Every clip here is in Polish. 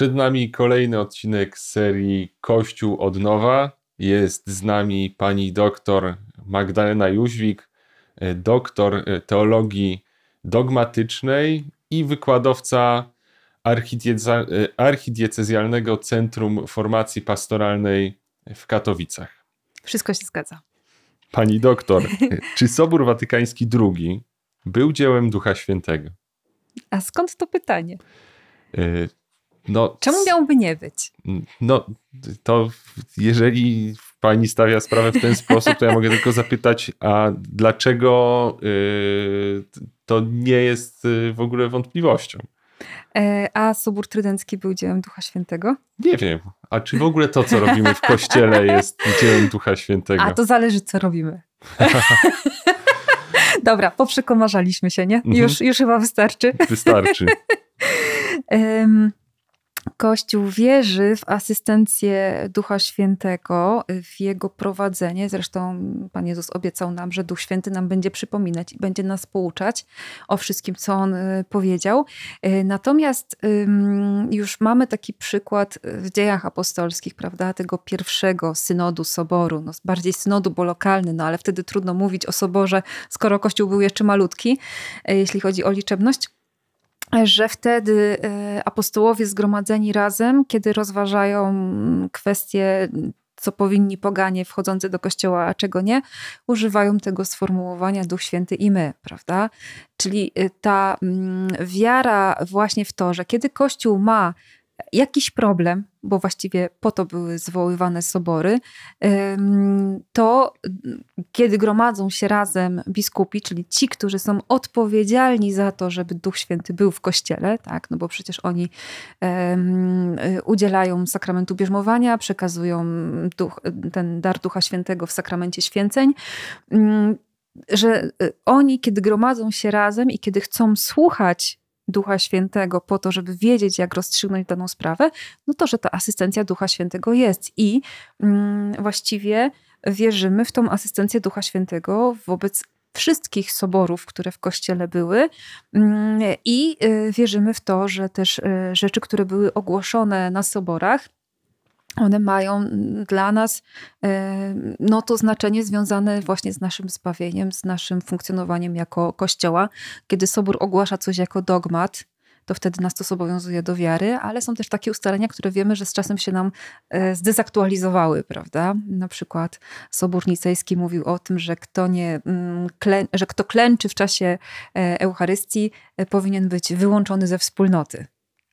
Przed nami kolejny odcinek z serii Kościół od nowa. Jest z nami pani doktor Magdalena Jóźwik, e, doktor e, teologii dogmatycznej i wykładowca e, Archidiecezjalnego Centrum Formacji Pastoralnej w Katowicach. Wszystko się zgadza. Pani doktor, czy Sobór Watykański II był dziełem Ducha Świętego? A skąd to pytanie? No, Czemu miałby nie być? No, to jeżeli pani stawia sprawę w ten sposób, to ja mogę tylko zapytać, a dlaczego yy, to nie jest y, w ogóle wątpliwością? E, a Sobór Trydencki był dziełem Ducha Świętego? Nie wiem. A czy w ogóle to, co robimy w kościele, jest dziełem Ducha Świętego? A to zależy, co robimy. Dobra, poprzekomarzaliśmy się, nie? Mhm. Już, już chyba wystarczy. Wystarczy. Kościół wierzy w asystencję Ducha Świętego, w jego prowadzenie. Zresztą Pan Jezus obiecał nam, że Duch Święty nam będzie przypominać i będzie nas pouczać o wszystkim, co on y, powiedział. Y, natomiast już mamy taki przykład w dziejach apostolskich, prawda, tego pierwszego synodu, soboru. No, bardziej synodu, bo lokalny, no ale wtedy trudno mówić o soborze, skoro Kościół był jeszcze malutki, y, jeśli chodzi o liczebność że wtedy e, apostołowie zgromadzeni razem, kiedy rozważają kwestie, co powinni poganie wchodzący do kościoła, a czego nie, używają tego sformułowania Duch Święty i my, prawda? Czyli e, ta mm, wiara właśnie w to, że kiedy Kościół ma jakiś problem, bo właściwie po to były zwoływane sobory, to kiedy gromadzą się razem biskupi, czyli ci, którzy są odpowiedzialni za to, żeby Duch Święty był w kościele, tak, no bo przecież oni udzielają sakramentu bierzmowania, przekazują duch, ten dar Ducha Świętego w sakramencie święceń, że y, oni, kiedy gromadzą się razem i kiedy chcą słuchać Ducha Świętego po to, żeby wiedzieć, jak rozstrzygnąć daną sprawę, no to, że ta asystencja Ducha Świętego jest. I mm, właściwie wierzymy w tą asystencję Ducha Świętego wobec wszystkich soborów, które w kościele były, mm, i y, wierzymy w to, że też y, rzeczy, które były ogłoszone na soborach, one mają dla nas e, no, to znaczenie związane właśnie z naszym zbawieniem, z naszym funkcjonowaniem jako Kościoła. Kiedy Sobór ogłasza coś jako dogmat, to wtedy nas to zobowiązuje do wiary, ale są też takie ustalenia, które wiemy, że z czasem się nam e, zdezaktualizowały, prawda? Na przykład Sobór Nicejski mówił o tym, że kto, nie, mm, że kto klęczy w czasie e, Eucharystii, powinien być wyłączony ze wspólnoty.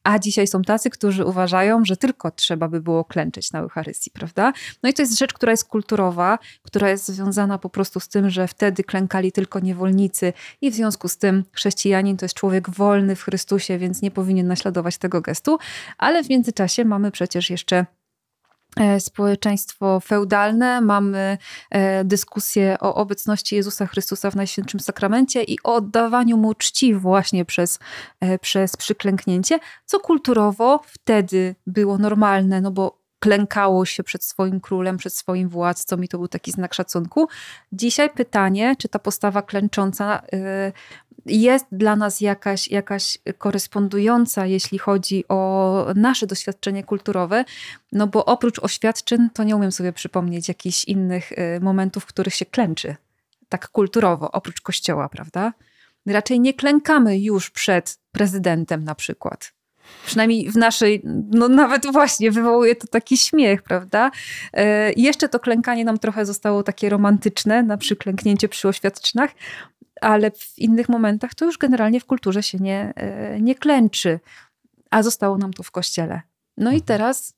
A dzisiaj są tacy, którzy uważają, że tylko trzeba by było klęczeć na Eucharystii, prawda? No i to jest rzecz, która jest kulturowa, która jest związana po prostu z tym, że wtedy klękali tylko niewolnicy i w związku z tym chrześcijanin to jest człowiek wolny w Chrystusie, więc nie powinien naśladować tego gestu. Ale w międzyczasie mamy przecież jeszcze społeczeństwo feudalne, mamy e, dyskusję o obecności Jezusa Chrystusa w Najświętszym Sakramencie i o oddawaniu mu czci właśnie przez, e, przez przyklęknięcie, co kulturowo wtedy było normalne, no bo klękało się przed swoim królem, przed swoim władcą i to był taki znak szacunku. Dzisiaj pytanie, czy ta postawa klęcząca jest dla nas jakaś, jakaś korespondująca, jeśli chodzi o nasze doświadczenie kulturowe, no bo oprócz oświadczeń to nie umiem sobie przypomnieć jakichś innych y, momentów, w których się klęczy. Tak kulturowo, oprócz kościoła, prawda? Raczej nie klękamy już przed prezydentem na przykład. Przynajmniej w naszej, no nawet właśnie wywołuje to taki śmiech, prawda? E, jeszcze to klękanie nam trochę zostało takie romantyczne, na przyklęknięcie przy oświadczynach, ale w innych momentach to już generalnie w kulturze się nie, e, nie klęczy, a zostało nam to w kościele. No i mhm. teraz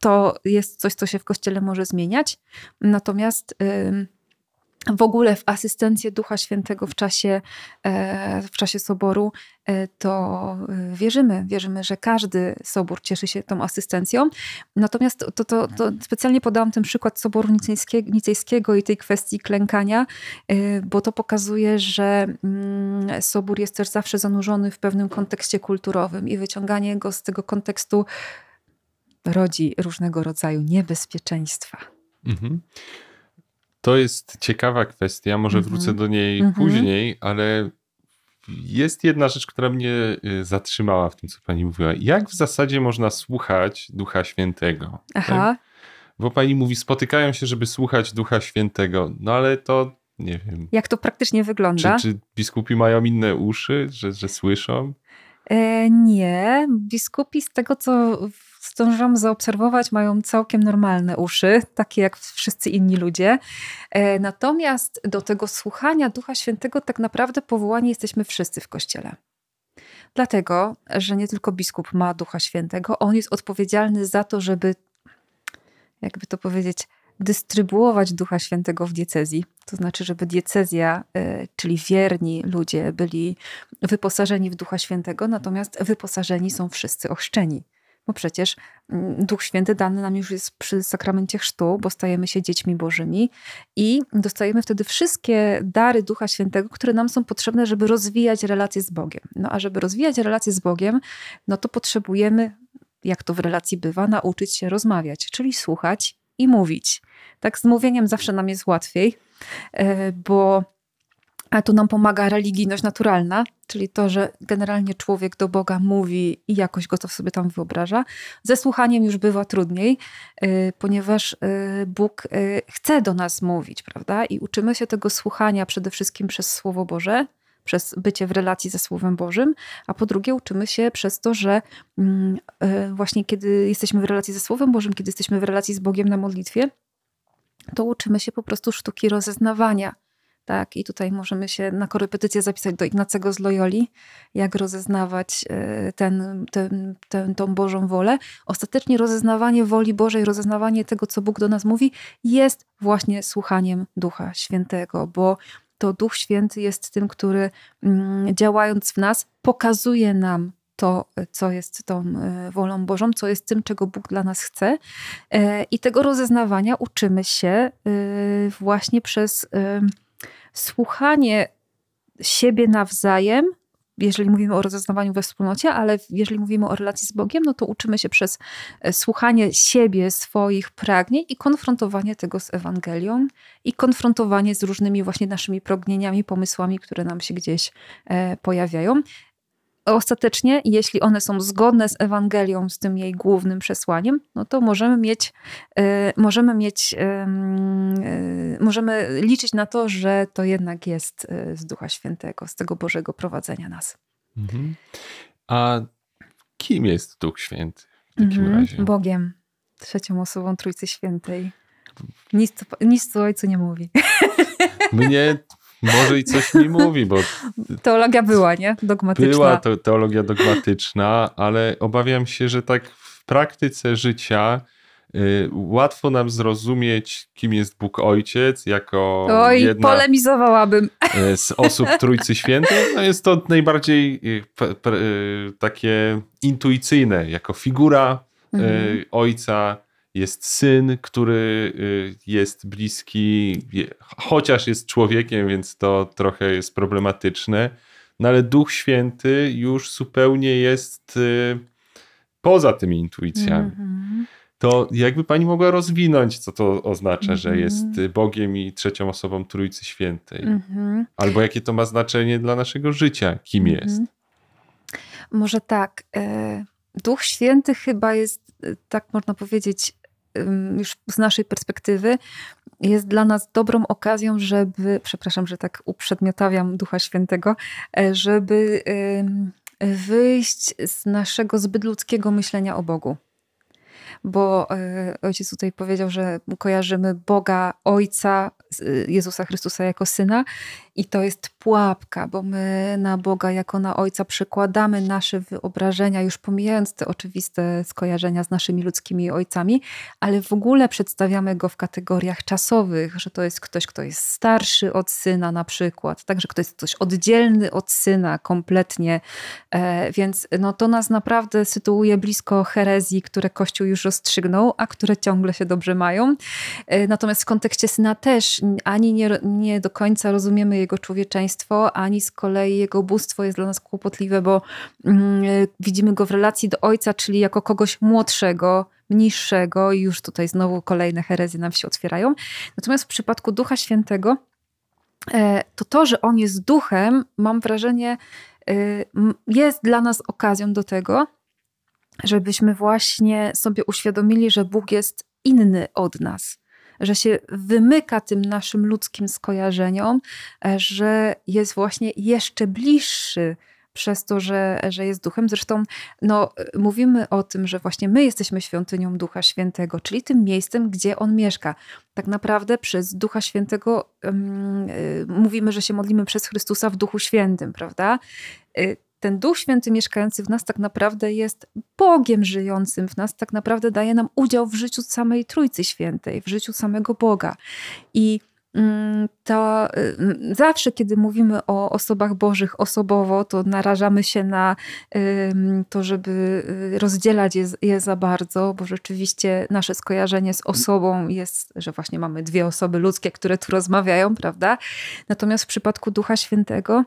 to jest coś, co się w kościele może zmieniać, natomiast w ogóle w asystencję Ducha Świętego w czasie, e, w czasie soboru, e, to e, wierzymy. Wierzymy, że każdy sobór cieszy się tą asystencją. Natomiast to, to, to specjalnie podałam ten przykład soboru nicejskiego, nicejskiego i tej kwestii klękania, bo to pokazuje, że mm, sobór jest też zawsze zanurzony w pewnym kontekście kulturowym i wyciąganie go z tego kontekstu rodzi różnego rodzaju niebezpieczeństwa. Mhm. To jest ciekawa kwestia, może wrócę mhm. do niej mm -hmm. później, ale jest jedna rzecz, która mnie y, zatrzymała w tym, co pani mówiła. Jak w zasadzie można słuchać Ducha Świętego? Aha. Tak? Bo pani mówi, spotykają się, żeby słuchać Ducha Świętego. No ale to nie wiem. Jak to praktycznie wygląda? Czy, czy biskupi mają inne uszy, że, że słyszą? E, nie. Biskupi, z tego co zdążyłam zaobserwować, mają całkiem normalne uszy, takie jak wszyscy inni ludzie. E, natomiast do tego słuchania Ducha Świętego tak naprawdę powołani jesteśmy wszyscy w Kościele. Dlatego, że nie tylko biskup ma Ducha Świętego, on jest odpowiedzialny za to, żeby, jakby to powiedzieć, dystrybuować Ducha Świętego w diecezji. To znaczy, żeby diecezja, e, czyli wierni ludzie, byli wyposażeni w Ducha Świętego, natomiast wyposażeni są wszyscy ochrzczeni. Bo przecież mm, Duch Święty dany nam już jest przy sakramencie chrztu, bo stajemy się dziećmi bożymi i dostajemy wtedy wszystkie dary Ducha Świętego, które nam są potrzebne, żeby rozwijać relacje z Bogiem. No a żeby rozwijać relacje z Bogiem, no to potrzebujemy, jak to w relacji bywa, nauczyć się rozmawiać, czyli słuchać i mówić. Tak z mówieniem zawsze nam jest łatwiej, e, bo a tu nam pomaga religijność naturalna, czyli to, że generalnie człowiek do Boga mówi i jakoś go to sobie tam wyobraża. Ze słuchaniem już bywa trudniej, e, ponieważ e, Bóg chce do nas mówić, prawda? I uczymy się tego słuchania przede wszystkim przez Słowo Boże, przez bycie w relacji ze Słowem Bożym, a po drugie uczymy się przez to, że mm, właśnie kiedy jesteśmy w relacji ze Słowem Bożym, kiedy jesteśmy w relacji z Bogiem na modlitwie, to uczymy się po prostu sztuki rozeznawania. Tak, i tutaj możemy się na korepetycję zapisać do Ignacego z Loyoli, jak rozeznawać e, ten, ten, ten, tą Bożą wolę. Ostatecznie rozeznawanie woli Bożej, rozeznawanie tego, co Bóg do nas mówi, jest właśnie słuchaniem Ducha Świętego, bo to Duch Święty jest tym, który mm, działając w nas, pokazuje nam to, co jest tą e, wolą Bożą, co jest tym, czego Bóg dla nas chce. E, I tego rozeznawania uczymy się właśnie przez słuchanie siebie nawzajem, jeżeli mówimy o rozeznawaniu we wspólnocie, ale jeżeli mówimy o relacji z Bogiem, no to uczymy się przez słuchanie siebie, swoich pragnień i konfrontowanie tego z Ewangelią i konfrontowanie z różnymi właśnie naszymi pragnieniami, pomysłami, które nam się gdzieś pojawiają ostatecznie, jeśli one są zgodne z Ewangelią, z tym jej głównym przesłaniem, no to możemy mieć, e, możemy mieć, e, możemy liczyć na to, że to jednak jest e, z Ducha Świętego, z tego Bożego prowadzenia nas. Mhm. A kim jest Duch Święty w takim mhm. razie? Bogiem, trzecią osobą Trójcy Świętej. Nic, nic tu ojcu nie mówi. Mnie może i coś mi mówi, bo. Teologia była, nie? Dogmatyczna. Była to teologia dogmatyczna, ale obawiam się, że tak w praktyce życia. Y, łatwo nam zrozumieć, kim jest Bóg Ojciec, jako Oj, jedna polemizowałabym. Y, z osób Trójcy Świętej. No jest to najbardziej y, takie intuicyjne, jako figura mhm. Ojca jest syn, który y, jest bliski, chociaż jest człowiekiem, więc to trochę jest problematyczne. No ale Duch Święty już zupełnie jest y, poza tymi intuicjami. Mm-hmm. To jakby pani mogła rozwinąć, co to oznacza, mm-hmm. że mhm. jest Bogiem i trzecią osobą Trójcy Świętej? Mm-hmm. Albo jakie to ma znaczenie dla naszego życia? Kim mhm. jest? Może tak. E, Duch Święty chyba jest, e, tak można powiedzieć, już z naszej perspektywy jest dla nas dobrą okazją, żeby, przepraszam, że tak uprzedmiotawiam Ducha Świętego, e, żeby wyjść z naszego zbyt ludzkiego myślenia o Bogu. Bo e, ojciec tutaj powiedział, że kojarzymy Boga Ojca, Jezusa Chrystusa jako Syna i to jest pułapka, bo my na Boga jako na Ojca przekładamy nasze wyobrażenia, już pomijając te oczywiste skojarzenia z naszymi ludzkimi ojcami, ale w ogóle przedstawiamy Go w kategoriach czasowych, że to jest ktoś, kto jest starszy od Syna na przykład, także kto jest ktoś oddzielny od Syna kompletnie, e, więc no to nas naprawdę sytuuje blisko herezji, które Kościół już rozstrzygnął, a które ciągle się dobrze mają. E, natomiast w kontekście syna też ani nie, nie do końca rozumiemy jego człowieczeństwo, ani z kolei jego bóstwo jest dla nas kłopotliwe, bo mm, e, widzimy go w relacji do ojca, czyli jako kogoś młodszego, niższego i już tutaj znowu kolejne herezje nam się otwierają. Natomiast w przypadku Ducha Świętego to to, że On jest duchem, mam wrażenie, jest dla nas okazją do tego, żebyśmy właśnie sobie uświadomili, że Bóg jest inny od nas, że się wymyka tym naszym ludzkim skojarzeniom, e, że jest właśnie jeszcze bliższy przez to, że, że jest duchem. Zresztą no, mówimy o tym, że właśnie my jesteśmy świątynią Ducha Świętego, czyli tym miejscem, gdzie On mieszka. Tak naprawdę przez Ducha Świętego um, mówimy, że się modlimy przez Chrystusa w Duchu Świętym, prawda? Y, ten Duch Święty mieszkający w nas tak naprawdę jest Bogiem żyjącym w nas, tak naprawdę daje nam udział w życiu samej Trójcy Świętej, w życiu samego Boga. I mm, to y, zawsze, kiedy mówimy o osobach Bożych osobowo, to narażamy się na to, żeby y, rozdzielać je, je za bardzo, bo rzeczywiście nasze skojarzenie z osobą jest, że właśnie mamy dwie osoby ludzkie, które tu rozmawiają, prawda? Natomiast w przypadku Ducha Świętego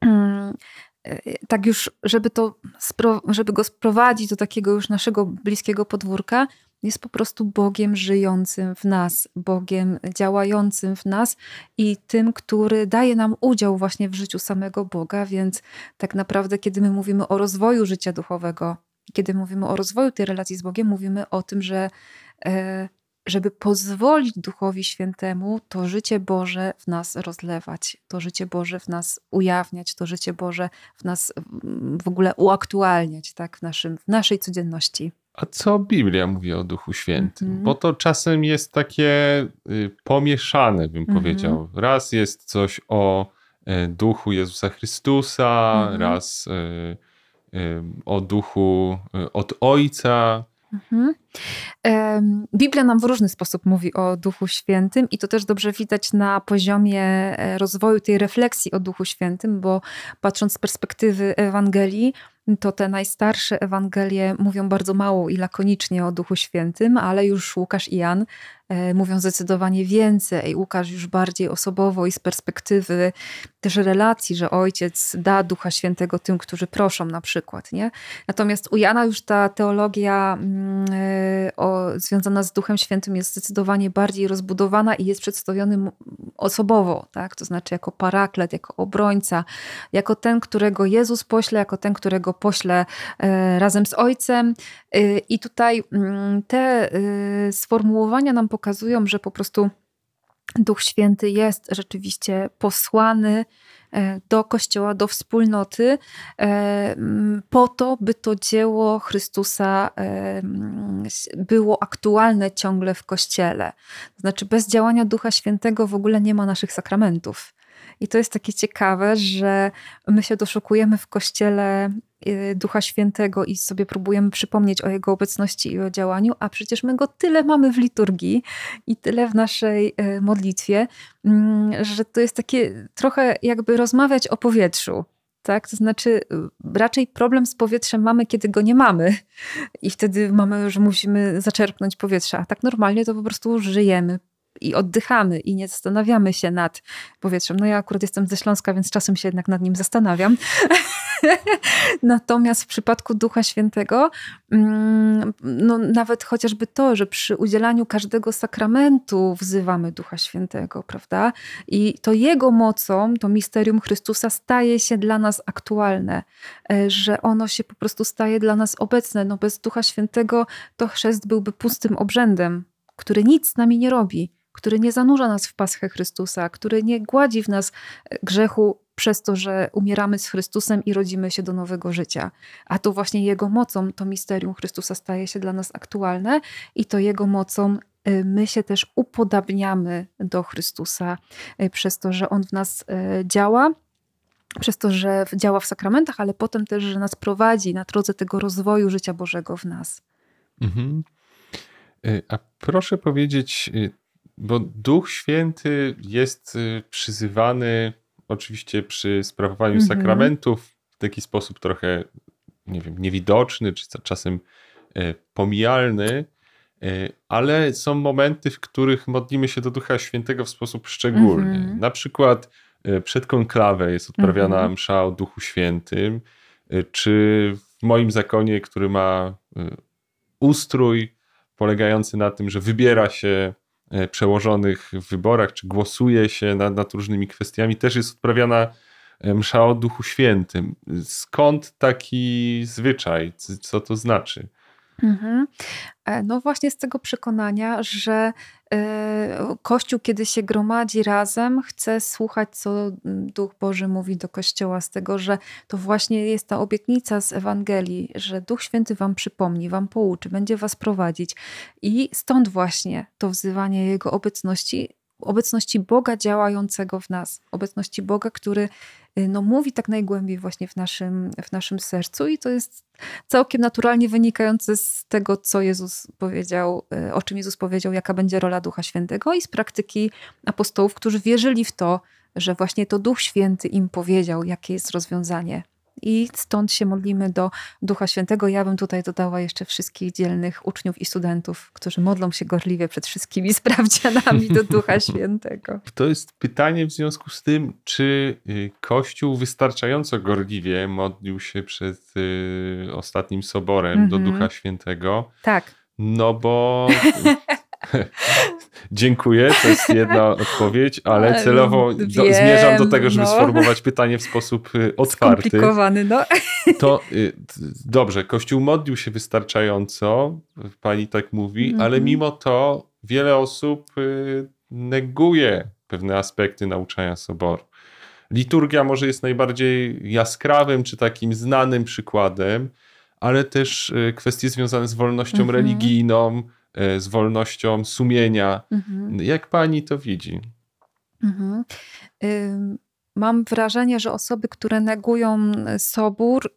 mm, tak już, żeby to, żeby go sprowadzić do takiego już naszego bliskiego podwórka, jest po prostu Bogiem żyjącym w nas, Bogiem działającym w nas i tym, który daje nam udział właśnie w życiu samego Boga. Więc tak naprawdę, kiedy my mówimy o rozwoju życia duchowego, kiedy mówimy o rozwoju tej relacji z Bogiem, mówimy o tym, że e, żeby pozwolić Duchowi Świętemu to życie Boże w nas rozlewać, to życie Boże w nas ujawniać, to życie Boże w nas mm, w ogóle uaktualniać tak, w, naszym, w naszej codzienności. A co Biblia mówi o Duchu Świętym? Mm -hmm. Bo to czasem jest takie y, pomieszane, bym mm -hmm. powiedział. Raz jest coś o y, Duchu Jezusa Chrystusa, mm -hmm. raz y, o Duchu od Ojca. Mhm. Biblia nam w różny sposób mówi o Duchu Świętym i to też dobrze widać na poziomie e, rozwoju tej refleksji o Duchu Świętym, bo patrząc z perspektywy Ewangelii, to te najstarsze Ewangelie mówią bardzo mało i lakonicznie o Duchu Świętym, ale już Łukasz i Jan e, mówią zdecydowanie więcej. Łukasz już bardziej osobowo i z perspektywy też relacji, że ojciec da Ducha Świętego tym, którzy proszą na przykład. Nie? Natomiast u Jana już ta teologia mm, e, o, związana z Duchem Świętym jest zdecydowanie bardziej rozbudowana i jest przedstawiony osobowo, tak? to znaczy jako paraklet, jako obrońca, jako ten, którego Jezus pośle, jako ten, którego pośle e, razem z Ojcem. E, I tutaj mm, te e, sformułowania nam pokazują, że po prostu Duch Święty jest rzeczywiście posłany do Kościoła, do wspólnoty, po to, by to dzieło Chrystusa było aktualne ciągle w Kościele. Znaczy, bez działania Ducha Świętego w ogóle nie ma naszych sakramentów. I to jest takie ciekawe, że my się doszukujemy w kościele Ducha Świętego i sobie próbujemy przypomnieć o Jego obecności i o działaniu, a przecież my go tyle mamy w liturgii i tyle w naszej y, modlitwie, mm, że to jest takie trochę jakby rozmawiać o powietrzu. Tak? To znaczy, y, raczej problem z powietrzem mamy, kiedy go nie mamy, i wtedy mamy, że musimy zaczerpnąć powietrze. A tak normalnie to po prostu żyjemy, i oddychamy i nie zastanawiamy się nad powietrzem. No ja akurat jestem ze Śląska, więc czasem się jednak nad nim zastanawiam. Natomiast w przypadku Ducha Świętego, mm, no nawet chociażby to, że przy udzielaniu każdego sakramentu wzywamy Ducha Świętego, prawda? I to Jego mocą, to misterium Chrystusa staje się dla nas aktualne, e, że ono się po prostu staje dla nas obecne. No bez Ducha Świętego to chrzest byłby pustym obrzędem, który nic z nami nie robi który nie zanurza nas w paschę Chrystusa, który nie gładzi w nas e, grzechu przez to, że umieramy z Chrystusem i rodzimy się do nowego życia. A to właśnie Jego mocą to misterium Chrystusa staje się dla nas aktualne i to Jego mocą e, my się też upodabniamy do Chrystusa e, przez to, że On w nas działa przez to, że działa w sakramentach, ale potem też, że nas prowadzi na drodze tego rozwoju życia Bożego w nas. Mhm. A proszę powiedzieć, bo Duch Święty jest y, przyzywany oczywiście przy sprawowaniu mhm. sakramentów w taki sposób trochę, nie wiem, niewidoczny, czy czasem e, pomijalny, e, ale są momenty, w których modlimy się do Ducha Świętego w sposób szczególny. Mhm. Na przykład e, przed konklawę jest odprawiana mhm. msza o Duchu Świętym, czy w moim zakonie, który ma ustrój polegający na tym, że wybiera się przełożonych w wyborach, czy głosuje się nad, nad różnymi kwestiami, też jest odprawiana msza o Duchu Świętym. Skąd taki zwyczaj? Co to znaczy? Mhm. E, no właśnie z tego przekonania, że e, Kościół, kiedy się gromadzi razem, chce słuchać, co Duch Boży mówi do Kościoła, z tego, że to właśnie jest ta obietnica z Ewangelii, że Duch Święty wam przypomni, wam pouczy, będzie was prowadzić. I stąd właśnie to wzywanie Jego obecności obecności Boga działającego w nas, obecności Boga, który y, no, mówi tak najgłębiej właśnie w naszym, w naszym sercu i to jest całkiem naturalnie wynikające z tego, co Jezus powiedział, y, o czym Jezus powiedział, jaka będzie rola Ducha Świętego i z praktyki apostołów, którzy wierzyli w to, że właśnie to Duch Święty im powiedział, jakie jest rozwiązanie i stąd się modlimy do Ducha Świętego. Ja bym tutaj dodała jeszcze wszystkich dzielnych uczniów i studentów, którzy modlą się gorliwie przed wszystkimi sprawdzianami do Ducha Świętego. To jest pytanie w związku z tym, czy y, Kościół wystarczająco gorliwie modlił się przed y, ostatnim soborem mm -hmm. do mhm. Ducha Świętego. Tak. No bo Dziękuję, to jest jedna odpowiedź, ale celowo do, zmierzam do tego, żeby no. sformułować pytanie w sposób y, otwarty. Skomplikowany, no. To y, dobrze, Kościół modlił się wystarczająco, pani tak mówi, mm -hmm. ale mimo to wiele osób y, neguje pewne aspekty nauczania soboru. Liturgia może jest najbardziej jaskrawym czy takim znanym przykładem, ale też kwestie związane z wolnością mm -hmm. religijną, z wolnością sumienia. Mhm. Jak pani to widzi? Mhm. Mam wrażenie, że osoby, które negują sobór,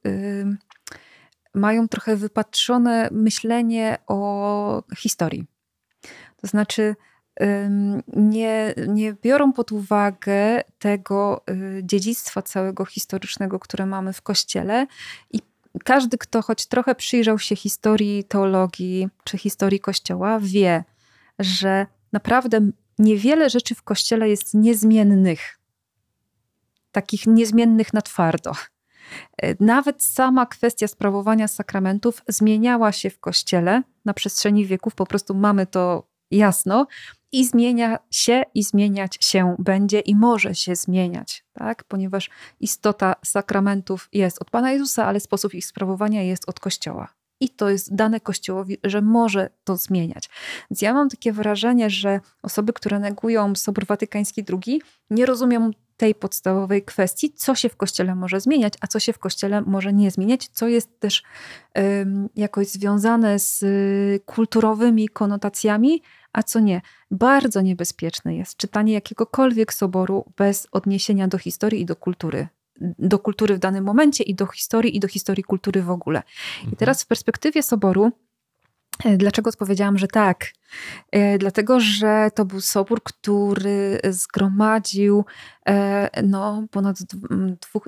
mają trochę wypatrzone myślenie o historii. To znaczy, nie, nie biorą pod uwagę tego y, dziedzictwa całego historycznego, które mamy w kościele i każdy, kto choć trochę przyjrzał się historii teologii czy historii Kościoła, wie, że naprawdę niewiele rzeczy w Kościele jest niezmiennych. Takich niezmiennych na twardo. Nawet sama kwestia sprawowania sakramentów zmieniała się w Kościele na przestrzeni wieków, po prostu mamy to jasno i zmienia się i zmieniać się będzie i może się zmieniać, tak? ponieważ istota sakramentów jest od Pana Jezusa, ale sposób ich sprawowania jest od Kościoła. I to jest dane Kościołowi, że może to zmieniać. Więc ja mam takie wrażenie, że osoby, które negują Sobór Watykański II, nie rozumieją tej podstawowej kwestii, co się w kościele może zmieniać, a co się w kościele może nie zmieniać, co jest też jakoś związane z y, kulturowymi konotacjami, a co nie. Bardzo niebezpieczne jest czytanie jakiegokolwiek soboru bez odniesienia do historii i do kultury. Do kultury w danym momencie i do historii i do historii kultury w ogóle. I mhm. teraz w perspektywie soboru E, dlaczego odpowiedziałam, że tak? E, dlatego, że to był sobór, który zgromadził e, no, ponad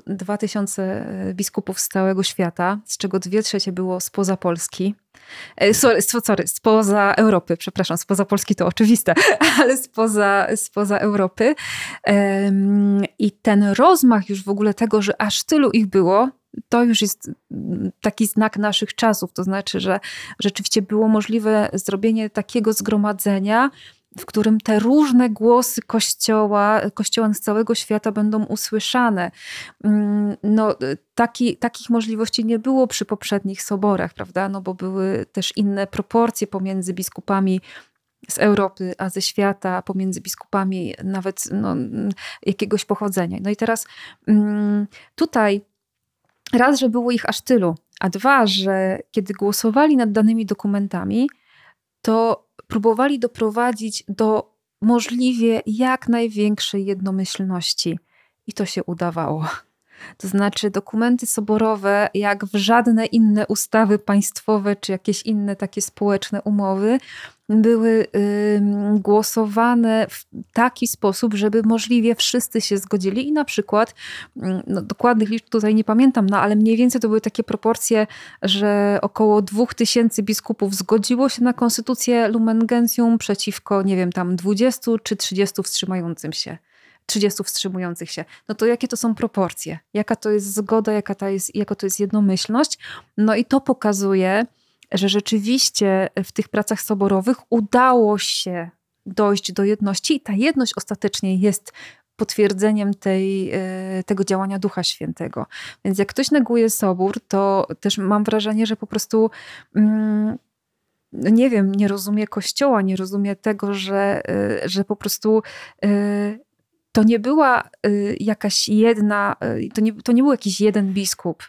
dwa tysiące biskupów z całego świata, z czego dwie trzecie było spoza Polski. Sorry, sorry, spoza Europy, przepraszam, spoza Polski to oczywiste, ale spoza, spoza Europy. I ten rozmach już w ogóle tego, że aż tylu ich było, to już jest mm, taki znak naszych czasów. To znaczy, że rzeczywiście było możliwe zrobienie takiego zgromadzenia, w którym te różne głosy Kościoła, Kościoła z całego świata będą usłyszane. Mm, no, taki, takich możliwości nie było przy poprzednich soborach, prawda? No, bo były też inne proporcje pomiędzy biskupami z Europy, a ze świata, pomiędzy biskupami nawet no, jakiegoś pochodzenia. No i teraz mm, tutaj raz, że było ich aż tylu, a dwa, że kiedy głosowali nad danymi dokumentami, to próbowali doprowadzić do możliwie jak największej jednomyślności. I to się udawało. To znaczy, dokumenty soborowe, jak w żadne inne ustawy państwowe czy jakieś inne takie społeczne umowy, były głosowane w taki sposób, żeby możliwie wszyscy się zgodzili i na przykład, no, dokładnych liczb tutaj nie pamiętam, no ale mniej więcej to były takie proporcje, że około 2000 biskupów zgodziło się na konstytucję Lumen Gentium przeciwko, nie wiem, tam 20 czy 30 wstrzymającym się. 30 wstrzymujących się. No to jakie to są proporcje? Jaka to jest zgoda, jaka to jest, jaka to jest jednomyślność? No i to pokazuje, że rzeczywiście w tych pracach soborowych udało się dojść do jedności i ta jedność ostatecznie jest potwierdzeniem tej, tego działania Ducha Świętego. Więc jak ktoś neguje Sobór, to też mam wrażenie, że po prostu mm, nie wiem, nie rozumie Kościoła, nie rozumie tego, że, że po prostu to nie była jakaś jedna, to nie, to nie był jakiś jeden biskup,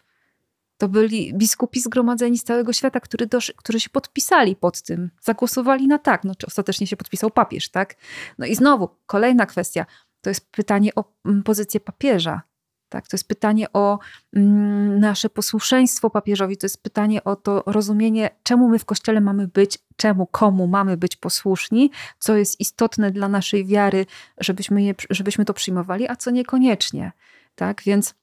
to byli biskupi zgromadzeni z całego świata, który dosz, którzy się podpisali pod tym, zagłosowali na tak. No, czy ostatecznie się podpisał papież, tak? No i znowu, kolejna kwestia. To jest pytanie o mm, pozycję papieża. Tak? To jest pytanie o mm, nasze posłuszeństwo papieżowi, to jest pytanie o to rozumienie, czemu my w kościele mamy być, czemu, komu mamy być posłuszni, co jest istotne dla naszej wiary, żebyśmy, je, żebyśmy to przyjmowali, a co niekoniecznie. Tak? Więc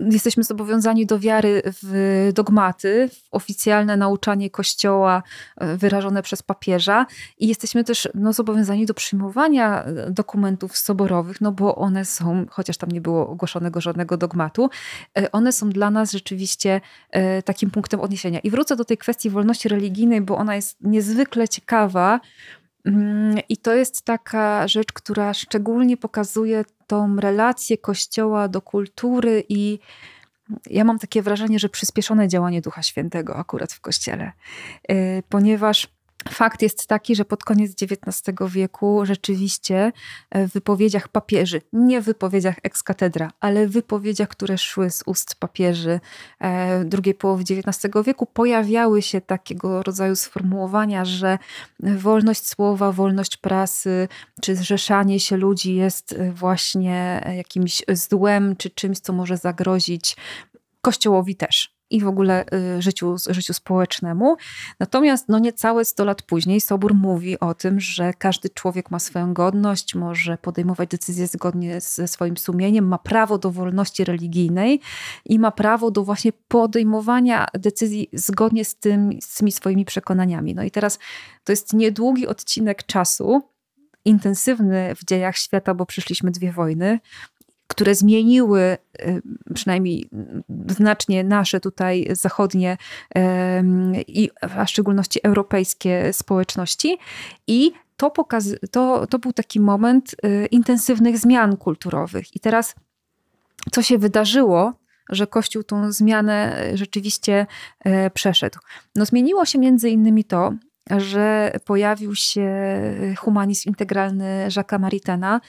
jesteśmy zobowiązani do wiary w dogmaty, w oficjalne nauczanie Kościoła e, wyrażone przez papieża i jesteśmy też no, zobowiązani do przyjmowania e, dokumentów soborowych, no bo one są, chociaż tam nie było ogłoszonego żadnego dogmatu, e, one są dla nas rzeczywiście takim punktem odniesienia. I wrócę do tej kwestii wolności religijnej, bo ona jest niezwykle ciekawa, Mm, I to jest taka rzecz, która szczególnie pokazuje tą relację Kościoła do kultury i ja mam takie wrażenie, że przyspieszone działanie Ducha Świętego akurat w Kościele, y, ponieważ Fakt jest taki, że pod koniec XIX wieku rzeczywiście w wypowiedziach papieży, nie w wypowiedziach ex katedra, ale w wypowiedziach, które szły z ust papieży e, drugiej połowy XIX wieku, pojawiały się takiego rodzaju sformułowania, że wolność słowa, wolność prasy, czy zrzeszanie się ludzi jest właśnie jakimś złem, czy czymś, co może zagrozić Kościołowi też i w ogóle y, życiu, życiu społecznemu. Natomiast no niecałe 100 lat później Sobór mówi o tym, że każdy człowiek ma swoją godność, może podejmować decyzje zgodnie ze swoim sumieniem, ma prawo do wolności religijnej i ma prawo do właśnie podejmowania decyzji zgodnie z, tym, z tymi swoimi przekonaniami. No i teraz to jest niedługi odcinek czasu, intensywny w dziejach świata, bo przyszliśmy dwie wojny które zmieniły y, przynajmniej znacznie nasze tutaj zachodnie, i a w szczególności europejskie społeczności. I to, pokaz, to, to był taki moment y, intensywnych zmian kulturowych. I teraz, co się wydarzyło, że Kościół tą zmianę rzeczywiście e, przeszedł? No, zmieniło się między innymi to, że pojawił się humanizm integralny Jacques'a Maritena,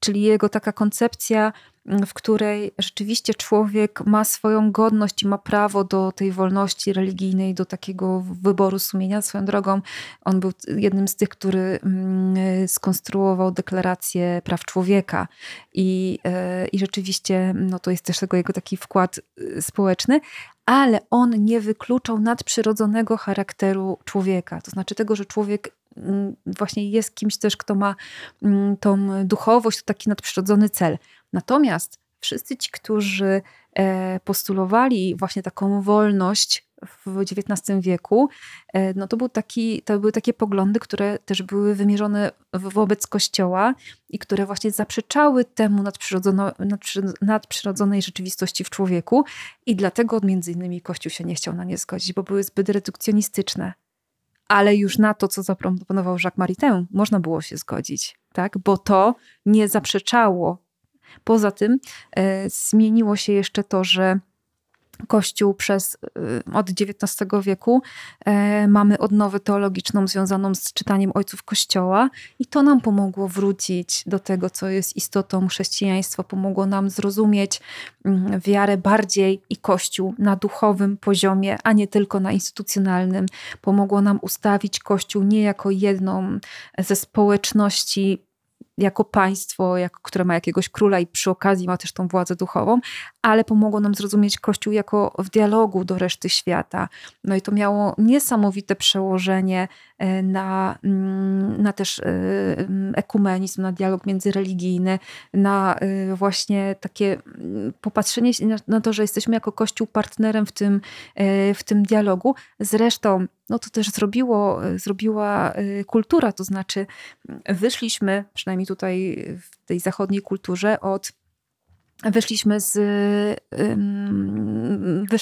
czyli jego taka koncepcja, w której rzeczywiście człowiek ma swoją godność i ma prawo do tej wolności religijnej, do takiego wyboru sumienia. Swoją drogą, on był jednym z tych, który mm, skonstruował deklarację praw człowieka i, e, i rzeczywiście no to jest też tego jego taki wkład y, społeczny, ale on nie wykluczał nadprzyrodzonego charakteru człowieka. To znaczy tego, że człowiek mm, właśnie jest kimś też, kto ma mm, tą duchowość, to taki nadprzyrodzony cel. Natomiast wszyscy ci, którzy e, postulowali właśnie taką wolność w XIX wieku, e, no to, był taki, to były takie poglądy, które też były wymierzone wobec Kościoła i które właśnie zaprzeczały temu nadprzyrodzonej rzeczywistości w człowieku i dlatego między innymi Kościół się nie chciał na nie zgodzić, bo były zbyt redukcjonistyczne. Ale już na to, co zaproponował Jacques Maritain, można było się zgodzić, tak? bo to nie zaprzeczało Poza tym e, zmieniło się jeszcze to, że Kościół przez e, od XIX wieku e, mamy odnowę teologiczną związaną z czytaniem ojców Kościoła i to nam pomogło wrócić do tego, co jest istotą chrześcijaństwa, pomogło nam zrozumieć mm, wiarę bardziej i Kościół na duchowym poziomie, a nie tylko na instytucjonalnym. Pomogło nam ustawić Kościół nie jako jedną ze społeczności jako państwo, które ma jakiegoś króla i przy okazji ma też tą władzę duchową, ale pomogło nam zrozumieć Kościół jako w dialogu do reszty świata. No i to miało niesamowite przełożenie e, na, mm, na też e, mm, ekumenizm, na dialog międzyreligijny, na e, właśnie takie mm, popatrzenie na to, że jesteśmy jako Kościół partnerem w tym, w tym dialogu. Zresztą no to też zrobiło, zrobiła kultura, to znaczy wyszliśmy, przynajmniej tutaj w tej zachodniej kulturze, od weszliśmy z,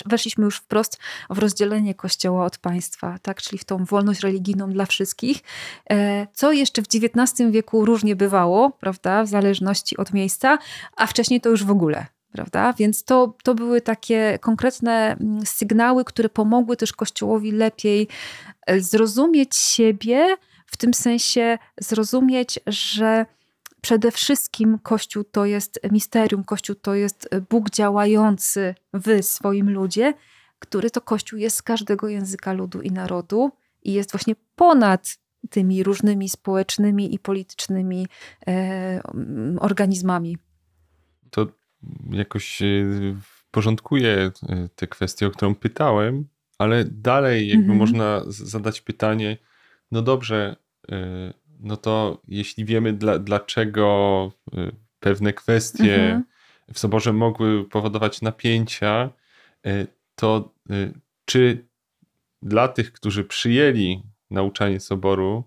weszliśmy już wprost w rozdzielenie Kościoła od państwa, tak? czyli w tą wolność religijną dla wszystkich, e, co jeszcze w XIX wieku różnie bywało, prawda, w zależności od miejsca, a wcześniej to już w ogóle. Prawda? Więc to, to były takie konkretne mm, sygnały, które pomogły też Kościołowi lepiej e, zrozumieć siebie, w tym sensie zrozumieć, że przede wszystkim Kościół to jest misterium, Kościół to jest Bóg działający w swoim ludzie, który to Kościół jest z każdego języka ludu i narodu i jest właśnie ponad tymi różnymi społecznymi i politycznymi e, organizmami. Jakoś e, porządkuje e, tę kwestię, o którą pytałem, ale dalej jakby mhm. można zadać pytanie, no dobrze, e, no to jeśli wiemy, dla, dlaczego pewne kwestie mhm. w soborze mogły powodować napięcia, to czy dla tych, którzy przyjęli nauczanie soboru,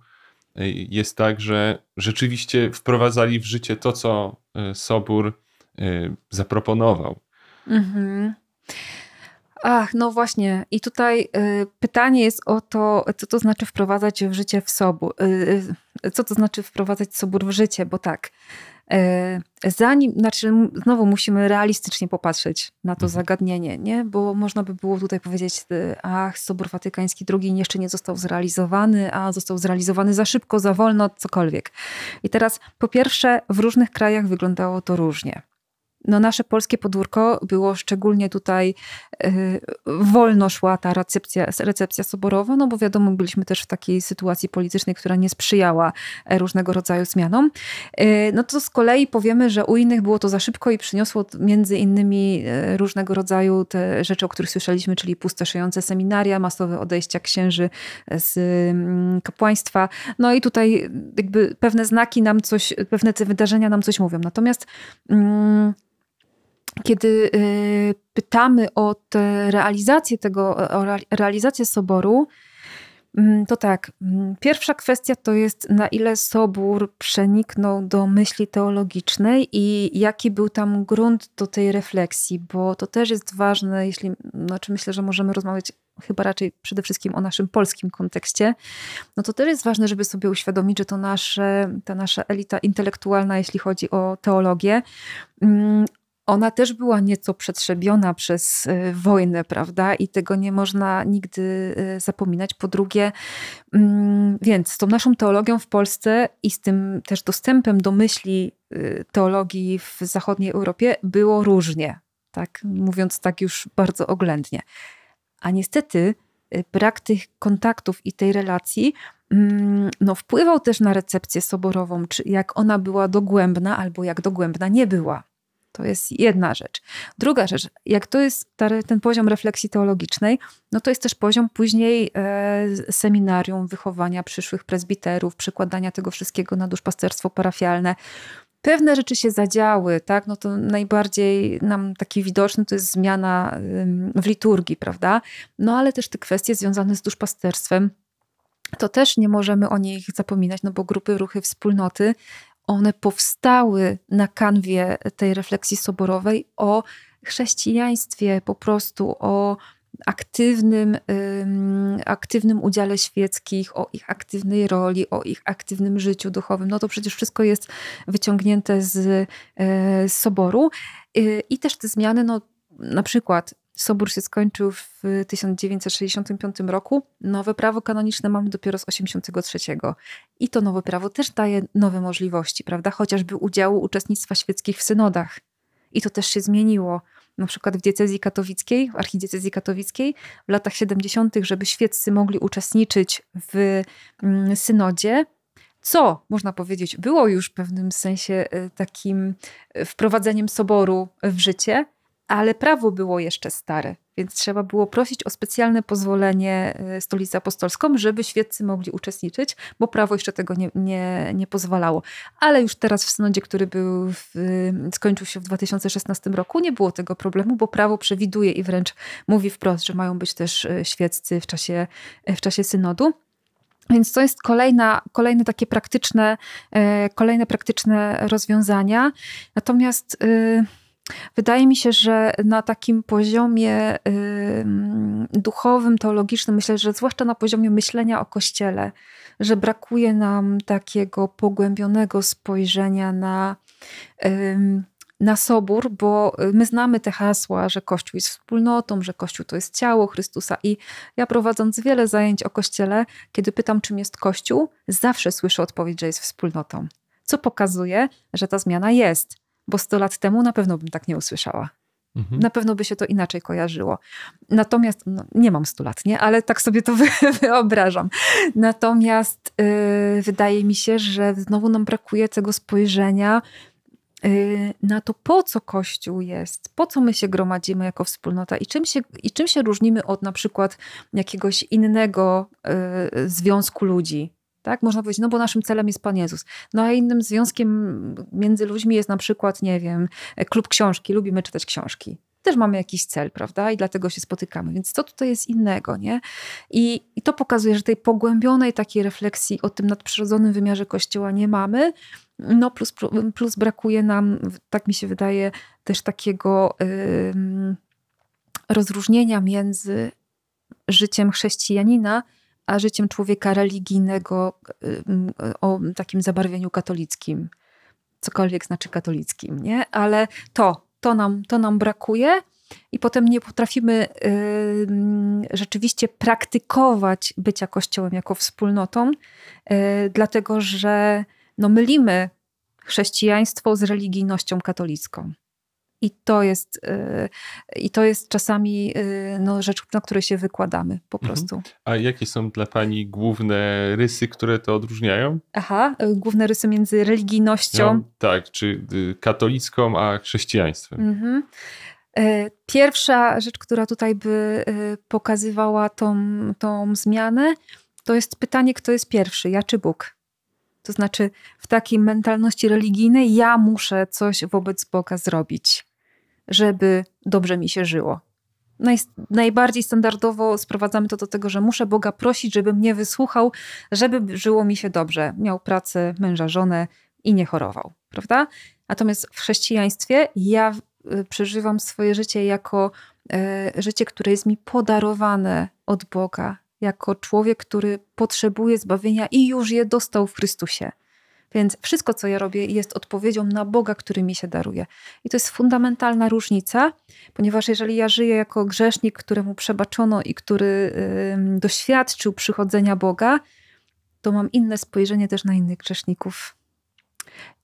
jest tak, że rzeczywiście wprowadzali w życie to, co sobór zaproponował? Mhm. Ach, no właśnie. I tutaj y, pytanie jest o to, co to znaczy wprowadzać w życie w sobór. Y, y, co to znaczy wprowadzać sobór w życie, bo tak. Y, zanim, znaczy znowu musimy realistycznie popatrzeć na to mhm. zagadnienie, nie? Bo można by było tutaj powiedzieć, y, ach, Sobór Watykański II jeszcze nie został zrealizowany, a został zrealizowany za szybko, za wolno, cokolwiek. I teraz po pierwsze, w różnych krajach wyglądało to różnie no nasze polskie podwórko było szczególnie tutaj y, wolno szła ta recepcja, recepcja soborowa, no bo wiadomo, byliśmy też w takiej sytuacji politycznej, która nie sprzyjała e, różnego rodzaju zmianom. Y, no to z kolei powiemy, że u innych było to za szybko i przyniosło między innymi e, różnego rodzaju te rzeczy, o których słyszeliśmy, czyli pustoszejące seminaria, masowe odejścia księży z mm, kapłaństwa. No i tutaj jakby pewne znaki nam coś, pewne te wydarzenia nam coś mówią. Natomiast mm, kiedy y, pytamy o tę realizację tego, o realizację soboru, mm, to tak, mm, pierwsza kwestia to jest na ile sobór przeniknął do myśli teologicznej i jaki był tam grunt do tej refleksji, bo to też jest ważne, jeśli, znaczy myślę, że możemy rozmawiać chyba raczej przede wszystkim o naszym polskim kontekście, no to też jest ważne, żeby sobie uświadomić, że to nasze, ta nasza elita intelektualna, jeśli chodzi o teologię, mm, ona też była nieco przetrzebiona przez y, wojnę, prawda? I tego nie można nigdy y, zapominać. Po drugie, mm, więc z tą naszą teologią w Polsce i z tym też dostępem do myśli y, teologii w zachodniej Europie było różnie, tak? Mówiąc tak już bardzo oględnie. A niestety brak tych kontaktów i tej relacji mm, no, wpływał też na recepcję soborową, czy jak ona była dogłębna, albo jak dogłębna nie była. To jest jedna rzecz. Druga rzecz, jak to jest ten poziom refleksji teologicznej, no to jest też poziom później e, seminarium, wychowania przyszłych prezbiterów, przekładania tego wszystkiego na duszpasterstwo parafialne. Pewne rzeczy się zadziały, tak? No to najbardziej nam taki widoczny to jest zmiana w liturgii, prawda? No ale też te kwestie związane z duszpasterstwem, to też nie możemy o nich zapominać, no bo grupy, ruchy, wspólnoty one powstały na kanwie tej refleksji soborowej o chrześcijaństwie, po prostu o aktywnym, aktywnym udziale świeckich, o ich aktywnej roli, o ich aktywnym życiu duchowym. No to przecież wszystko jest wyciągnięte z, e, z soboru. Y, I też te zmiany, no, na przykład Sobór się skończył w 1965 roku. Nowe prawo kanoniczne mamy dopiero z 1983. I to nowe prawo też daje nowe możliwości, prawda? Chociażby udziału uczestnictwa świeckich w synodach. I to też się zmieniło. Na przykład w diecezji katowickiej, w archidiecezji katowickiej w latach 70., żeby świeccy mogli uczestniczyć w mm, synodzie, co można powiedzieć, było już w pewnym sensie e, takim e, wprowadzeniem soboru w życie, ale prawo było jeszcze stare, więc trzeba było prosić o specjalne pozwolenie e, Stolicy Apostolską, żeby świeccy mogli uczestniczyć, bo prawo jeszcze tego nie, nie, nie pozwalało. Ale już teraz w synodzie, który był w, skończył się w 2016 roku, nie było tego problemu, bo prawo przewiduje i wręcz mówi wprost, że mają być też e, świeccy w czasie, e, w czasie synodu. Więc to jest kolejna, kolejne takie praktyczne, kolejne praktyczne rozwiązania. Natomiast Wydaje mi się, że na takim poziomie duchowym, teologicznym, myślę, że zwłaszcza na poziomie myślenia o Kościele, że brakuje nam takiego pogłębionego spojrzenia na, na sobór, bo my znamy te hasła, że Kościół jest wspólnotą, że Kościół to jest ciało Chrystusa. I ja prowadząc wiele zajęć o Kościele, kiedy pytam, czym jest Kościół, zawsze słyszę odpowiedź, że jest wspólnotą. Co pokazuje, że ta zmiana jest bo 100 lat temu na pewno bym tak nie usłyszała. Mhm. Na pewno by się to inaczej kojarzyło. Natomiast, no, nie mam 100 lat, nie? ale tak sobie to wyobrażam. Natomiast yy, wydaje mi się, że znowu nam brakuje tego spojrzenia yy, na to, po co Kościół jest, po co my się gromadzimy jako wspólnota i czym się, i czym się różnimy od na przykład jakiegoś innego yy, związku ludzi, tak? Można powiedzieć, no bo naszym celem jest Pan Jezus. No a innym związkiem między ludźmi jest na przykład, nie wiem, klub książki, lubimy czytać książki. Też mamy jakiś cel, prawda? I dlatego się spotykamy. Więc co tutaj jest innego, nie? I, i to pokazuje, że tej pogłębionej takiej refleksji o tym nadprzyrodzonym wymiarze Kościoła nie mamy. No plus, plus brakuje nam, tak mi się wydaje, też takiego yy, rozróżnienia między życiem chrześcijanina a życiem człowieka religijnego y, o takim zabarwieniu katolickim. Cokolwiek znaczy katolickim, nie? Ale to, to nam, to nam brakuje i potem nie potrafimy y, rzeczywiście praktykować bycia Kościołem jako wspólnotą, y, dlatego że no, mylimy chrześcijaństwo z religijnością katolicką. I to jest, y, i to jest czasami y, no, rzecz, na której się wykładamy po mhm. prostu. A jakie są dla Pani główne rysy, które to odróżniają? Aha, y, główne rysy między religijnością. No, tak, czy katolicką, a chrześcijaństwem. Mhm. Pierwsza rzecz, która tutaj by pokazywała tą, tą zmianę, to jest pytanie, kto jest pierwszy, ja czy Bóg? To znaczy, w takiej mentalności religijnej ja muszę coś wobec Boga zrobić, żeby dobrze mi się żyło. Naj, najbardziej standardowo sprowadzamy to do tego, że muszę Boga prosić, żeby mnie wysłuchał, żeby żyło mi się dobrze. Miał pracę, męża, żonę i nie chorował, prawda? Natomiast w chrześcijaństwie ja y, przeżywam swoje życie jako y, życie, które jest mi podarowane od Boga, jako człowiek, który potrzebuje zbawienia i już je dostał w Chrystusie. Więc wszystko, co ja robię, jest odpowiedzią na Boga, który mi się daruje. I to jest fundamentalna różnica, ponieważ jeżeli ja żyję jako grzesznik, któremu przebaczono i który doświadczył przychodzenia Boga, to mam inne spojrzenie też na innych grzeszników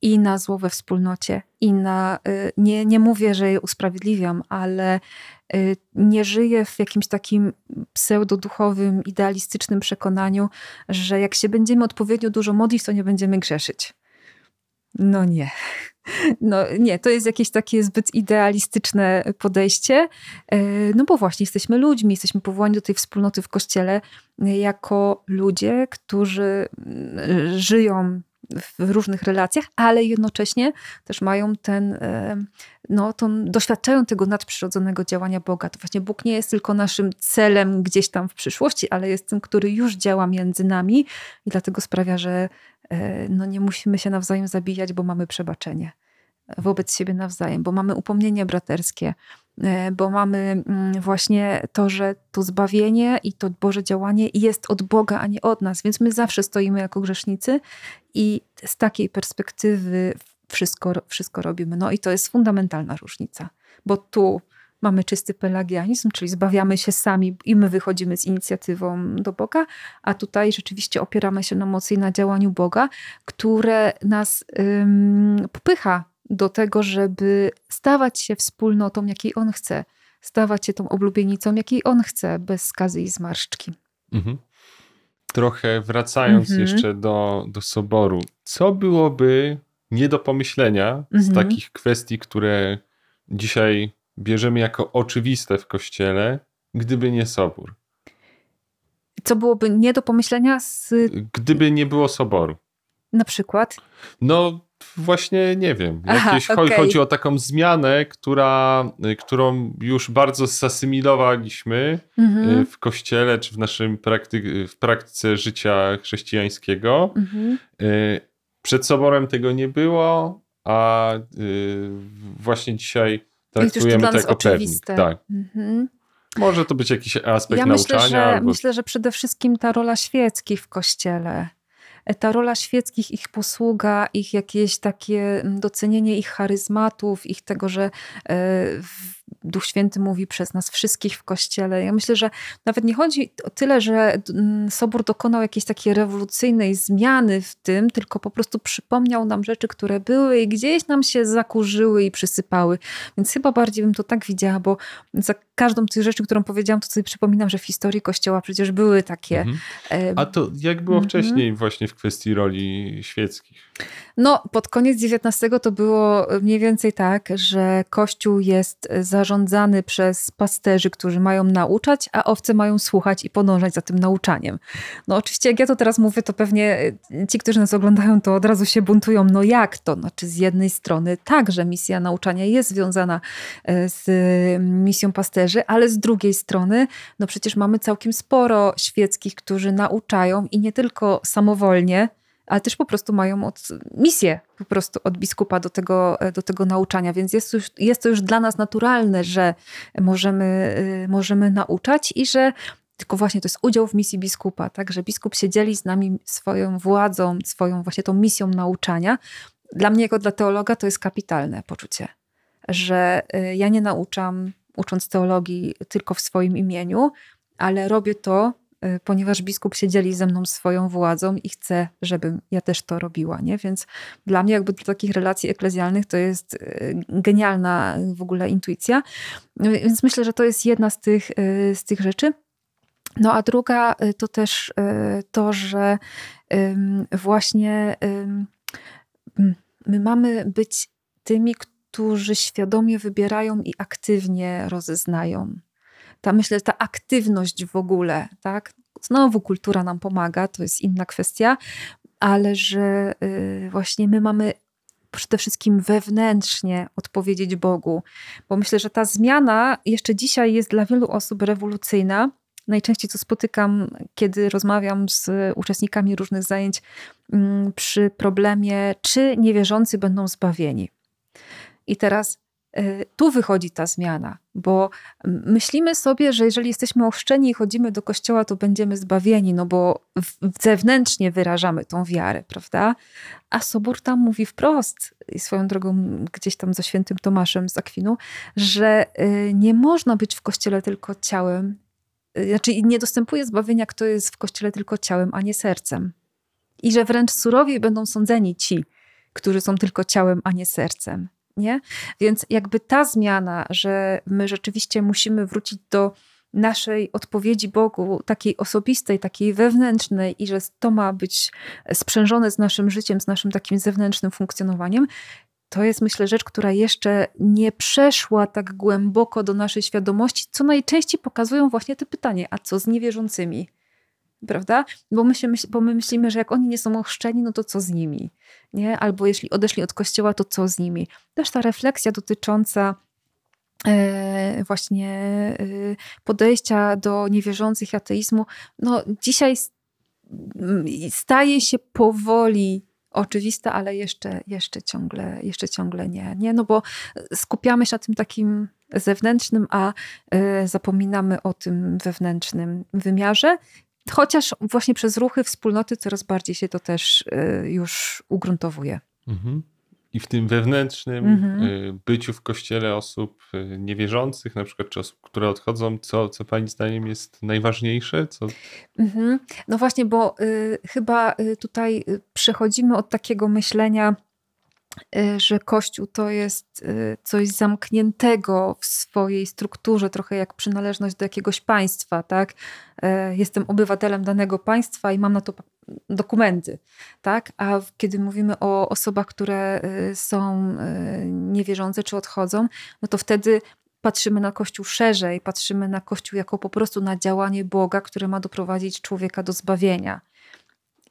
i na zło we wspólnocie, i na. Y, nie, nie mówię, że je usprawiedliwiam, ale nie żyję w jakimś takim pseudoduchowym, idealistycznym przekonaniu, że jak się będziemy odpowiednio dużo modlić, to nie będziemy grzeszyć. No nie. No nie, to jest jakieś takie zbyt idealistyczne podejście, y, no bo właśnie jesteśmy ludźmi, jesteśmy powołani do tej wspólnoty w kościele jako ludzie, którzy żyją w różnych relacjach, ale jednocześnie też mają ten, e, no, to doświadczają tego nadprzyrodzonego działania Boga. To właśnie Bóg nie jest tylko naszym celem gdzieś tam w przyszłości, ale jest tym, który już działa między nami i dlatego sprawia, że e, no, nie musimy się nawzajem zabijać, bo mamy przebaczenie wobec siebie nawzajem, bo mamy upomnienie braterskie, e, bo mamy mm, właśnie to, że to zbawienie i to Boże działanie jest od Boga, a nie od nas, więc my zawsze stoimy jako grzesznicy i z takiej perspektywy wszystko, wszystko robimy. No i to jest fundamentalna różnica, bo tu mamy czysty pelagianizm, czyli zbawiamy się sami i my wychodzimy z inicjatywą do Boga, a tutaj rzeczywiście opieramy się na mocy i na działaniu Boga, które nas ym, popycha do tego, żeby stawać się wspólnotą, jakiej on chce, stawać się tą oblubienicą, jakiej on chce, bez skazy i zmarszczki. Mhm. Trochę wracając mhm. jeszcze do, do soboru, co byłoby nie do pomyślenia z mhm. takich kwestii, które dzisiaj bierzemy jako oczywiste w kościele, gdyby nie sobór? Co byłoby nie do pomyślenia z. Gdyby nie było soboru. Na przykład? No, właśnie nie wiem. Jakieś, Aha, okay. Chodzi o taką zmianę, która, którą już bardzo zasymilowaliśmy mhm. y, w kościele czy w naszym prakty w praktyce życia chrześcijańskiego. Mhm. Y, przed soborem tego nie było, a y, właśnie dzisiaj traktujemy to jako pewnik. Tak. Mhm. Może to być jakiś aspekt ja nauczania. Myślę że, albo... myślę, że przede wszystkim ta rola świeckich w kościele ta rola świeckich, ich posługa, ich jakieś takie mm, docenienie ich charyzmatów, ich tego, że e, Duch Święty mówi przez nas wszystkich w Kościele. Ja myślę, że nawet nie chodzi o tyle, że mm, Sobór dokonał jakiejś takiej rewolucyjnej zmiany w tym, tylko po prostu przypomniał nam rzeczy, które były i gdzieś nam się zakurzyły i przysypały. Więc chyba bardziej bym to tak widziała, bo za każdą z tych rzeczy, którą powiedziałam, to sobie przypominam, że w historii Kościoła przecież były takie. Mhm. A to jak było mhm. wcześniej właśnie w kwestii roli świeckich? No, pod koniec XIX to było mniej więcej tak, że Kościół jest zarządzany przez pasterzy, którzy mają nauczać, a owce mają słuchać i podążać za tym nauczaniem. No oczywiście, jak ja to teraz mówię, to pewnie ci, którzy nas oglądają, to od razu się buntują. No jak to? Znaczy z jednej strony tak, że misja nauczania jest związana e, z misją pasterzy, ale z drugiej strony, no przecież mamy całkiem sporo świeckich, którzy nauczają i nie tylko samowolnie, ale też po prostu mają od, misję po prostu od biskupa do tego, do tego nauczania, więc jest, już, jest to już dla nas naturalne, że możemy, y, możemy nauczać i że tylko właśnie to jest udział w misji biskupa, tak, że biskup się dzieli z nami swoją władzą, swoją właśnie tą misją nauczania. Dla mnie jako dla teologa to jest kapitalne poczucie, że y, ja nie nauczam ucząc teologii tylko w swoim imieniu, ale robię to Y, ponieważ biskup się dzieli ze mną swoją władzą i chce, żebym ja też to robiła. Nie? Więc dla mnie, jakby dla takich relacji eklezjalnych, to jest y, genialna w ogóle intuicja. Więc myślę, że to jest jedna z tych, y, z tych rzeczy. No a druga to też to, że właśnie my mamy być tymi, którzy świadomie wybierają i aktywnie rozeznają ta, myślę, ta aktywność w ogóle, tak? Znowu kultura nam pomaga, to jest inna kwestia, ale że y, właśnie my mamy przede wszystkim wewnętrznie odpowiedzieć Bogu, bo myślę, że ta zmiana jeszcze dzisiaj jest dla wielu osób rewolucyjna. Najczęściej co spotykam, kiedy rozmawiam z uczestnikami różnych zajęć mm, przy problemie, czy niewierzący będą zbawieni. I teraz Y, tu wychodzi ta zmiana, bo myślimy sobie, że jeżeli jesteśmy ochrzczeni i chodzimy do kościoła, to będziemy zbawieni, no bo zewnętrznie wyrażamy tą wiarę, prawda? A Sobór tam mówi wprost, swoją drogą gdzieś tam za świętym Tomaszem z Akwinu, że y, nie można być w kościele tylko ciałem, y, znaczy nie dostępuje zbawienia, kto jest w kościele tylko ciałem, a nie sercem. I że wręcz surowiej będą sądzeni ci, którzy są tylko ciałem, a nie sercem nie? Więc jakby ta zmiana, że my rzeczywiście musimy wrócić do naszej odpowiedzi Bogu, takiej osobistej, takiej wewnętrznej, i że to ma być sprzężone z naszym życiem, z naszym takim zewnętrznym funkcjonowaniem, to jest myślę rzecz, która jeszcze nie przeszła tak głęboko do naszej świadomości, co najczęściej pokazują właśnie te pytanie, a co z niewierzącymi? Prawda? Bo my, się, bo my myślimy, że jak oni nie są ochrzczeni, no to co z nimi? Nie? Albo jeśli odeszli od kościoła, to co z nimi? Też ta refleksja dotycząca e, właśnie e, podejścia do niewierzących ateizmu, no dzisiaj staje się powoli oczywista, ale jeszcze, jeszcze, ciągle, jeszcze ciągle nie, nie. No bo skupiamy się na tym takim zewnętrznym, a e, zapominamy o tym wewnętrznym wymiarze Chociaż właśnie przez ruchy wspólnoty coraz bardziej się to też y, już ugruntowuje. Mhm. I w tym wewnętrznym mhm. Y, byciu w kościele osób y, niewierzących, na przykład, czy osób, które odchodzą, co, co Pani zdaniem jest najważniejsze? Co... Mhm. No właśnie, bo y, chyba tutaj przechodzimy od takiego myślenia, że Kościół to jest y, coś zamkniętego w swojej strukturze, trochę jak przynależność do jakiegoś państwa, tak? Y, jestem obywatelem danego państwa i mam na to dokumenty, tak? A kiedy mówimy o osobach, które są niewierzące czy odchodzą, no to wtedy patrzymy na Kościół szerzej, patrzymy na Kościół jako po prostu na działanie Boga, które ma doprowadzić człowieka do zbawienia.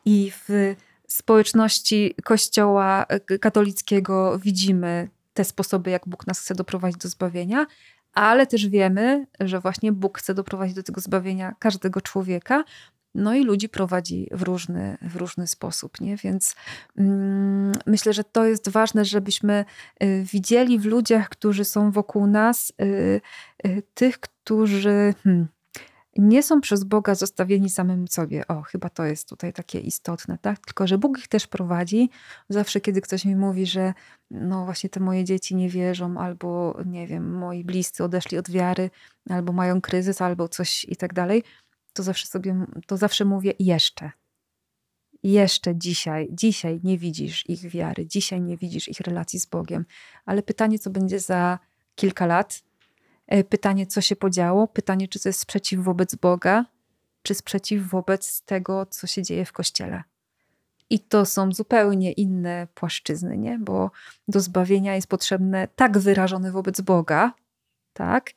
I w społeczności Kościoła e, katolickiego widzimy te sposoby, jak Bóg nas chce doprowadzić do zbawienia, ale też wiemy, że właśnie Bóg chce doprowadzić do tego zbawienia każdego człowieka, no i ludzi prowadzi w różny, w różny sposób. Nie? Więc mm, myślę, że to jest ważne, żebyśmy y, widzieli w ludziach, którzy są wokół nas, y, y, tych, którzy. Hmm, nie są przez Boga zostawieni samym sobie. O, chyba to jest tutaj takie istotne, tak? Tylko, że Bóg ich też prowadzi. Zawsze, kiedy ktoś mi mówi, że no właśnie te moje dzieci nie wierzą, albo nie wiem, moi bliscy odeszli od wiary, albo mają kryzys, albo coś i tak dalej, to zawsze sobie, to zawsze mówię jeszcze. Jeszcze dzisiaj, dzisiaj nie widzisz ich wiary, dzisiaj nie widzisz ich relacji z Bogiem, ale pytanie, co będzie za kilka lat, pytanie, co się podziało, pytanie, czy to jest sprzeciw wobec Boga, czy sprzeciw wobec tego, co się dzieje w kościele. I to są zupełnie inne płaszczyzny, nie? bo do zbawienia jest potrzebne tak wyrażone wobec Boga, tak,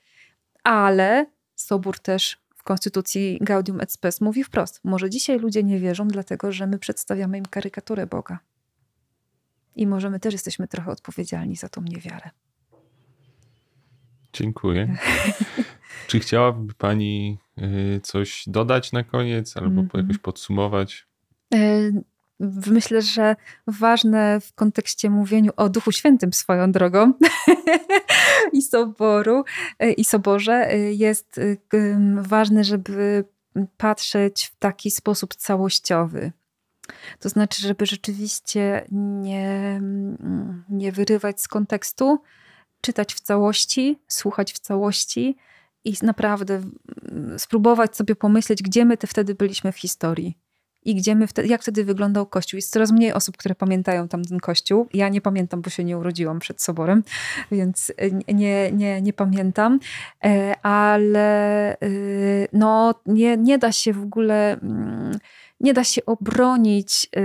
ale Sobór też w konstytucji Gaudium et Spes mówi wprost: może dzisiaj ludzie nie wierzą, dlatego że my przedstawiamy im karykaturę Boga. I może my też jesteśmy trochę odpowiedzialni za tą niewiarę. Dziękuję. Czy chciałaby Pani y, coś dodać na koniec albo mm -hmm. jakoś podsumować? E, myślę, że ważne w kontekście mówieniu o Duchu Świętym swoją drogą i soboru e, i soborze jest ważne, żeby patrzeć w taki sposób całościowy. To znaczy, żeby rzeczywiście nie, nie wyrywać z kontekstu, czytać w całości, słuchać w całości i naprawdę spróbować sobie pomyśleć, gdzie my te wtedy byliśmy w historii. I gdzie my wtedy, jak wtedy wyglądał Kościół. Jest coraz mniej osób, które pamiętają tamten Kościół. Ja nie pamiętam, bo się nie urodziłam przed soborem, więc nie, nie, nie pamiętam. E, ale e, no, nie, nie da się w ogóle, mm, nie da się obronić e,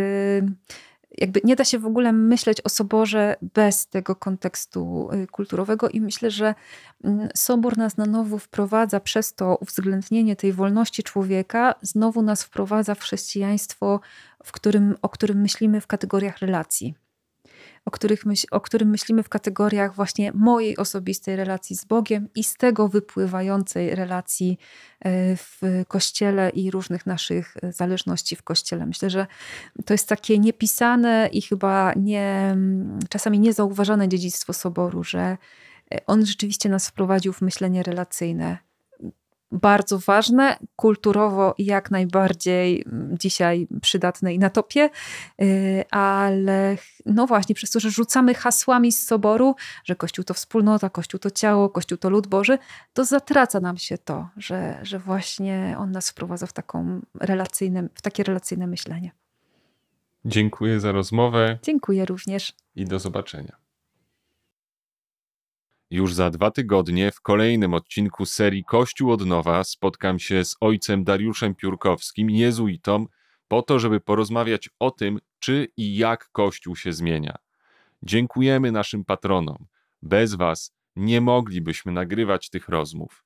jakby nie da się w ogóle myśleć o soborze bez tego kontekstu y, kulturowego i myślę, że mm, sobor nas na nowo wprowadza przez to uwzględnienie tej wolności człowieka, znowu nas wprowadza w chrześcijaństwo, w którym, o którym myślimy w kategoriach relacji o, których myśl, o którym myślimy w kategoriach właśnie mojej osobistej relacji z Bogiem i z tego wypływającej relacji e, w kościele i różnych naszych e, zależności w kościele. Myślę, że to jest takie niepisane i chyba nie, czasami niezauważone dziedzictwo Soboru, że e, on rzeczywiście nas wprowadził w myślenie relacyjne bardzo ważne, kulturowo jak najbardziej mm, dzisiaj przydatne i na topie, y, ale no właśnie przez to, że rzucamy hasłami z soboru, że Kościół to wspólnota, Kościół to ciało, Kościół to lud Boży, to zatraca nam się to, że, że właśnie on nas wprowadza w, taką relacyjne, w takie relacyjne myślenie. Dziękuję za rozmowę. Dziękuję również. I do zobaczenia. Już za dwa tygodnie w kolejnym odcinku serii Kościół od nowa spotkam się z ojcem Dariuszem Piórkowskim, jezuitą, po to, żeby porozmawiać o tym, czy i jak Kościół się zmienia. Dziękujemy naszym patronom. Bez Was nie moglibyśmy nagrywać tych rozmów.